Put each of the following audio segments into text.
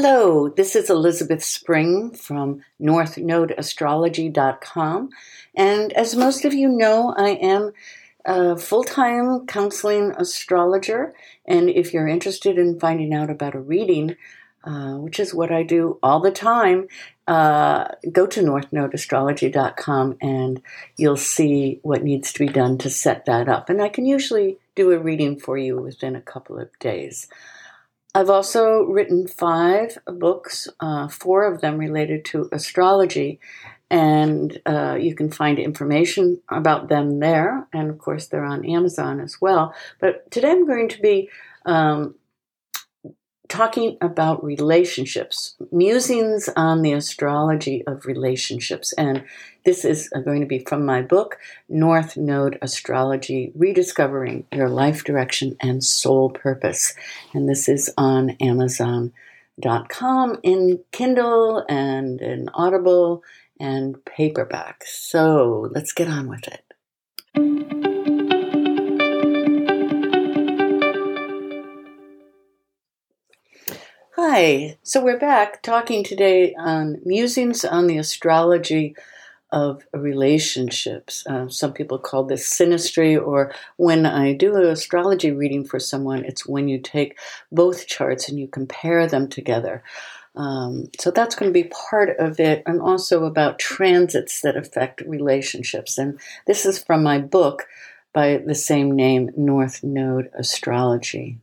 Hello, this is Elizabeth Spring from NorthNodeAstrology.com. And as most of you know, I am a full time counseling astrologer. And if you're interested in finding out about a reading, uh, which is what I do all the time, uh, go to NorthNodeAstrology.com and you'll see what needs to be done to set that up. And I can usually do a reading for you within a couple of days. I've also written five books, uh, four of them related to astrology, and uh, you can find information about them there. And of course, they're on Amazon as well. But today I'm going to be um, talking about relationships, musings on the astrology of relationships. And this is uh, going to be from my book, North Node Astrology Rediscovering Your Life Direction and Soul Purpose. And this is on Amazon.com in Kindle and in Audible and paperback. So let's get on with it. Hi, so we're back talking today on musings on the astrology of relationships. Uh, some people call this synastry, or when I do an astrology reading for someone, it's when you take both charts and you compare them together. Um, so that's going to be part of it, and also about transits that affect relationships. And this is from my book by the same name, North Node Astrology.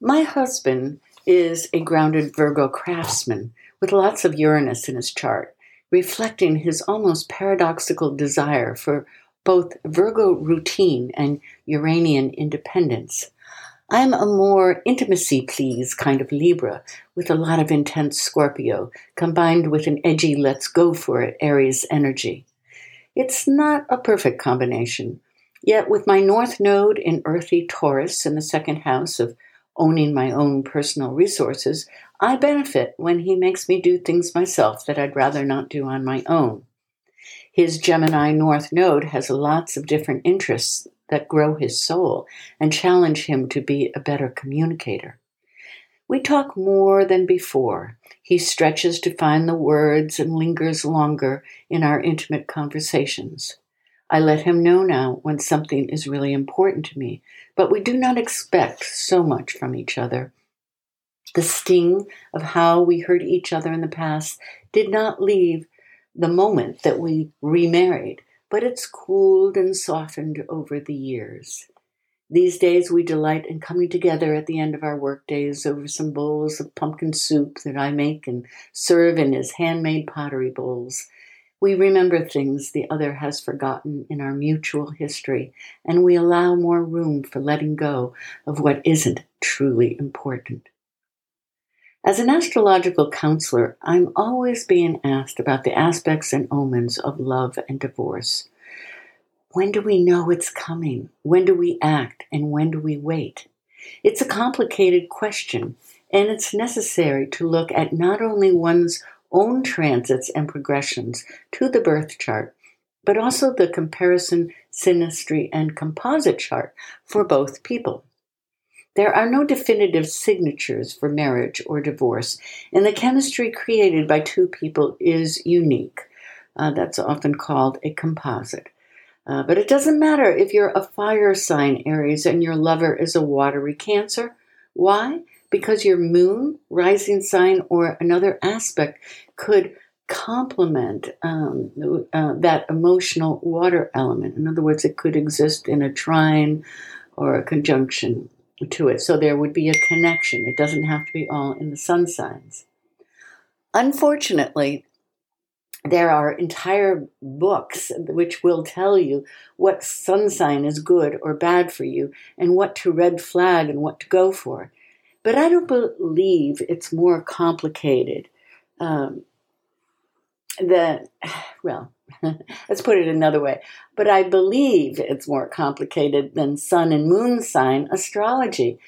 My husband is a grounded Virgo craftsman with lots of Uranus in his chart, reflecting his almost paradoxical desire for both Virgo routine and Uranian independence. I'm a more intimacy please kind of Libra with a lot of intense Scorpio combined with an edgy let's go for it Aries energy. It's not a perfect combination, yet with my North Node in earthy Taurus in the second house of owning my own personal resources, I benefit when he makes me do things myself that I'd rather not do on my own. His Gemini North Node has lots of different interests that grow his soul and challenge him to be a better communicator. We talk more than before. He stretches to find the words and lingers longer in our intimate conversations. I let him know now when something is really important to me, but we do not expect so much from each other. The sting of how we hurt each other in the past did not leave the moment that we remarried, but it's cooled and softened over the years. These days we delight in coming together at the end of our workdays over some bowls of pumpkin soup that I make and serve in his handmade pottery bowls. We remember things the other has forgotten in our mutual history, and we allow more room for letting go of what isn't truly important. As an astrological counselor, I'm always being asked about the aspects and omens of love and divorce. When do we know it's coming? When do we act? And when do we wait? It's a complicated question, and it's necessary to look at not only one's own transits and progressions to the birth chart, but also the comparison, synastry, and composite chart for both people. There are no definitive signatures for marriage or divorce, and the chemistry created by two people is unique. Uh, that's often called a composite. Uh, but it doesn't matter if you're a fire sign Aries and your lover is a watery Cancer. Why? Because your moon, rising sign, or another aspect could complement um, uh, that emotional water element. In other words, it could exist in a trine or a conjunction to it. So there would be a connection. It doesn't have to be all in the sun signs. Unfortunately, there are entire books which will tell you what sun sign is good or bad for you and what to red flag and what to go for. But I don't believe it's more complicated. Um, well, let's put it another way. But I believe it's more complicated than sun and moon sign astrology.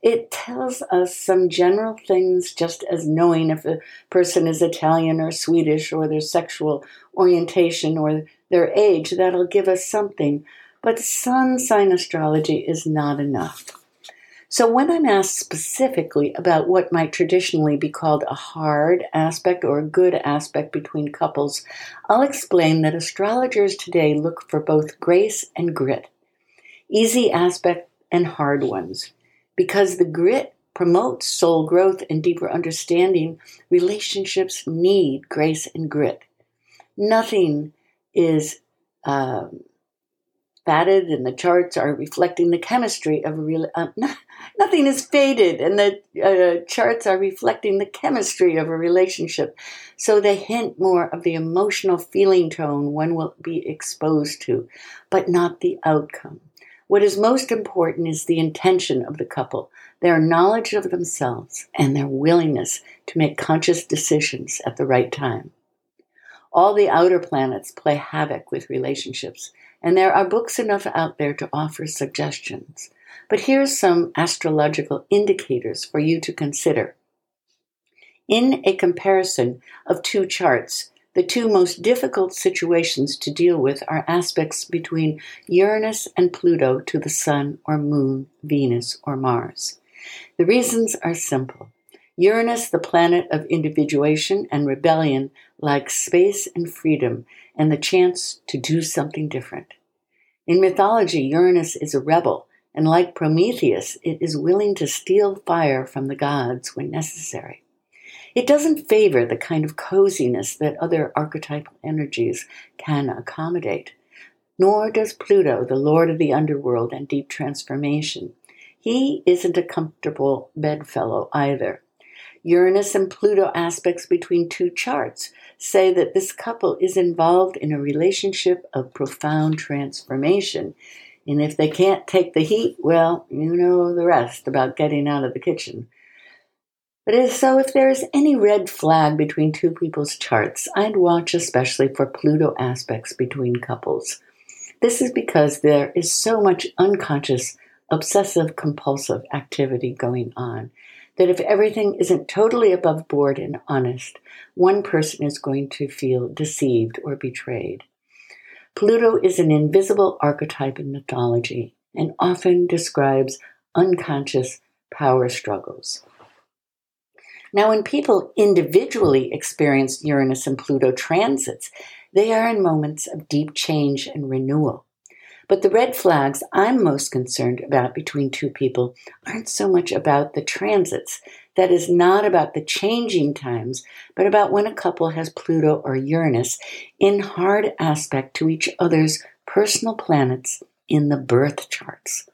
It tells us some general things, just as knowing if a person is Italian or Swedish or their sexual orientation or their age. That'll give us something. But sun sign astrology is not enough. So, when I'm asked specifically about what might traditionally be called a hard aspect or a good aspect between couples, I'll explain that astrologers today look for both grace and grit, easy aspect and hard ones. Because the grit promotes soul growth and deeper understanding, relationships need grace and grit. Nothing is um, fatted and the charts are reflecting the chemistry of a real uh, nothing is faded and the uh, charts are reflecting the chemistry of a relationship. So they hint more of the emotional feeling tone one will be exposed to but not the outcome. What is most important is the intention of the couple their knowledge of themselves and their willingness to make conscious decisions at the right time. All the outer planets play havoc with relationships and there are books enough out there to offer suggestions. But here's some astrological indicators for you to consider. In a comparison of two charts, the two most difficult situations to deal with are aspects between Uranus and Pluto to the Sun or Moon, Venus or Mars. The reasons are simple. Uranus, the planet of individuation and rebellion, likes space and freedom and the chance to do something different. In mythology, Uranus is a rebel, and like Prometheus, it is willing to steal fire from the gods when necessary. It doesn't favor the kind of coziness that other archetypal energies can accommodate. Nor does Pluto, the lord of the underworld and deep transformation. He isn't a comfortable bedfellow either. Uranus and Pluto aspects between two charts say that this couple is involved in a relationship of profound transformation. And if they can't take the heat, well, you know the rest about getting out of the kitchen. But so if there is any red flag between two people's charts, I'd watch especially for Pluto aspects between couples. This is because there is so much unconscious, obsessive compulsive activity going on that if everything isn't totally above board and honest, one person is going to feel deceived or betrayed. Pluto is an invisible archetype in mythology and often describes unconscious power struggles. Now, when people individually experience Uranus and Pluto transits, they are in moments of deep change and renewal. But the red flags I'm most concerned about between two people aren't so much about the transits. That is not about the changing times, but about when a couple has Pluto or Uranus in hard aspect to each other's personal planets in the birth charts.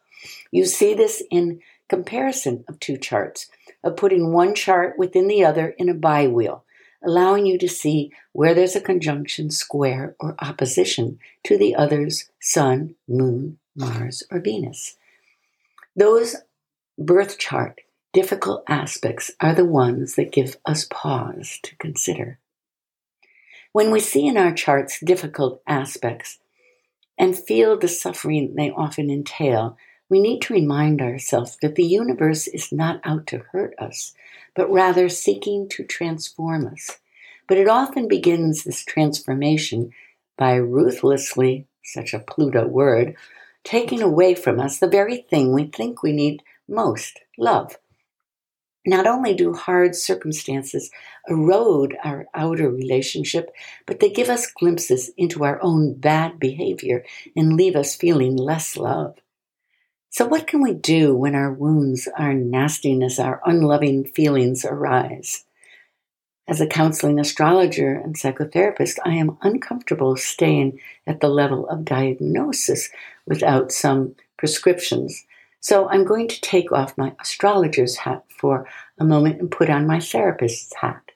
You see this in comparison of two charts, of putting one chart within the other in a biwheel allowing you to see where there's a conjunction, square, or opposition to the other's Sun, Moon, Mars, or Venus. Those birth chart difficult aspects are the ones that give us pause to consider. When we see in our charts difficult aspects and feel the suffering they often entail, we need to remind ourselves that the universe is not out to hurt us, but rather seeking to transform us. But it often begins this transformation by ruthlessly, such a Pluto word, taking away from us the very thing we think we need most love. Not only do hard circumstances erode our outer relationship, but they give us glimpses into our own bad behavior and leave us feeling less love. So, what can we do when our wounds, our nastiness, our unloving feelings arise? As a counseling astrologer and psychotherapist, I am uncomfortable staying at the level of diagnosis without some prescriptions. So I'm going to take off my astrologer's hat for a moment and put on my therapist's hat.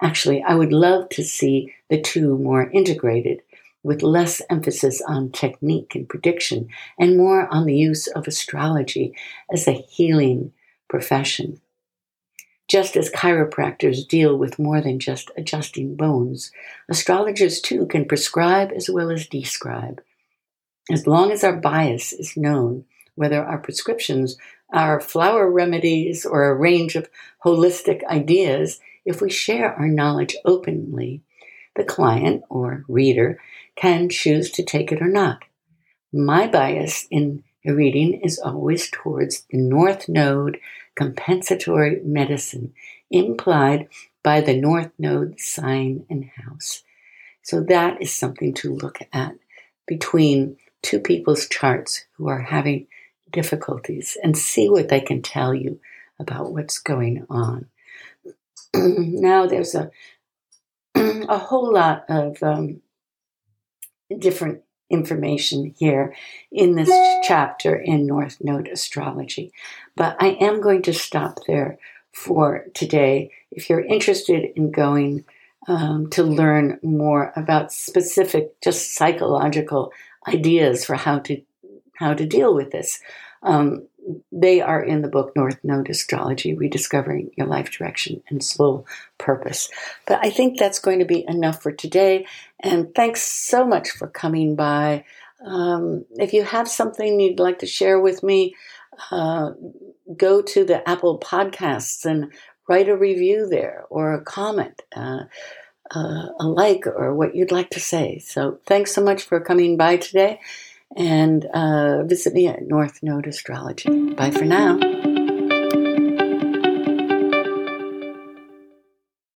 Actually, I would love to see the two more integrated with less emphasis on technique and prediction and more on the use of astrology as a healing profession. Just as chiropractors deal with more than just adjusting bones, astrologers too can prescribe as well as describe. As long as our bias is known, whether our prescriptions are flower remedies or a range of holistic ideas, if we share our knowledge openly, the client or reader can choose to take it or not. My bias in The reading is always towards the North Node compensatory medicine implied by the North Node sign and house. So that is something to look at between two people's charts who are having difficulties and see what they can tell you about what's going on. now there's a a whole lot of um, different information here in this chapter in North Node astrology, but I am going to stop there for today. If you're interested in going um, to learn more about specific, just psychological ideas for how to how to deal with this. Um, they are in the book North Node Astrology, Rediscovering Your Life Direction and Soul Purpose. But I think that's going to be enough for today. And thanks so much for coming by. Um, if you have something you'd like to share with me, uh, go to the Apple Podcasts and write a review there or a comment. Uh, uh, a like or what you'd like to say. So thanks so much for coming by today and uh, visit me at North Node Astrology. Bye for now.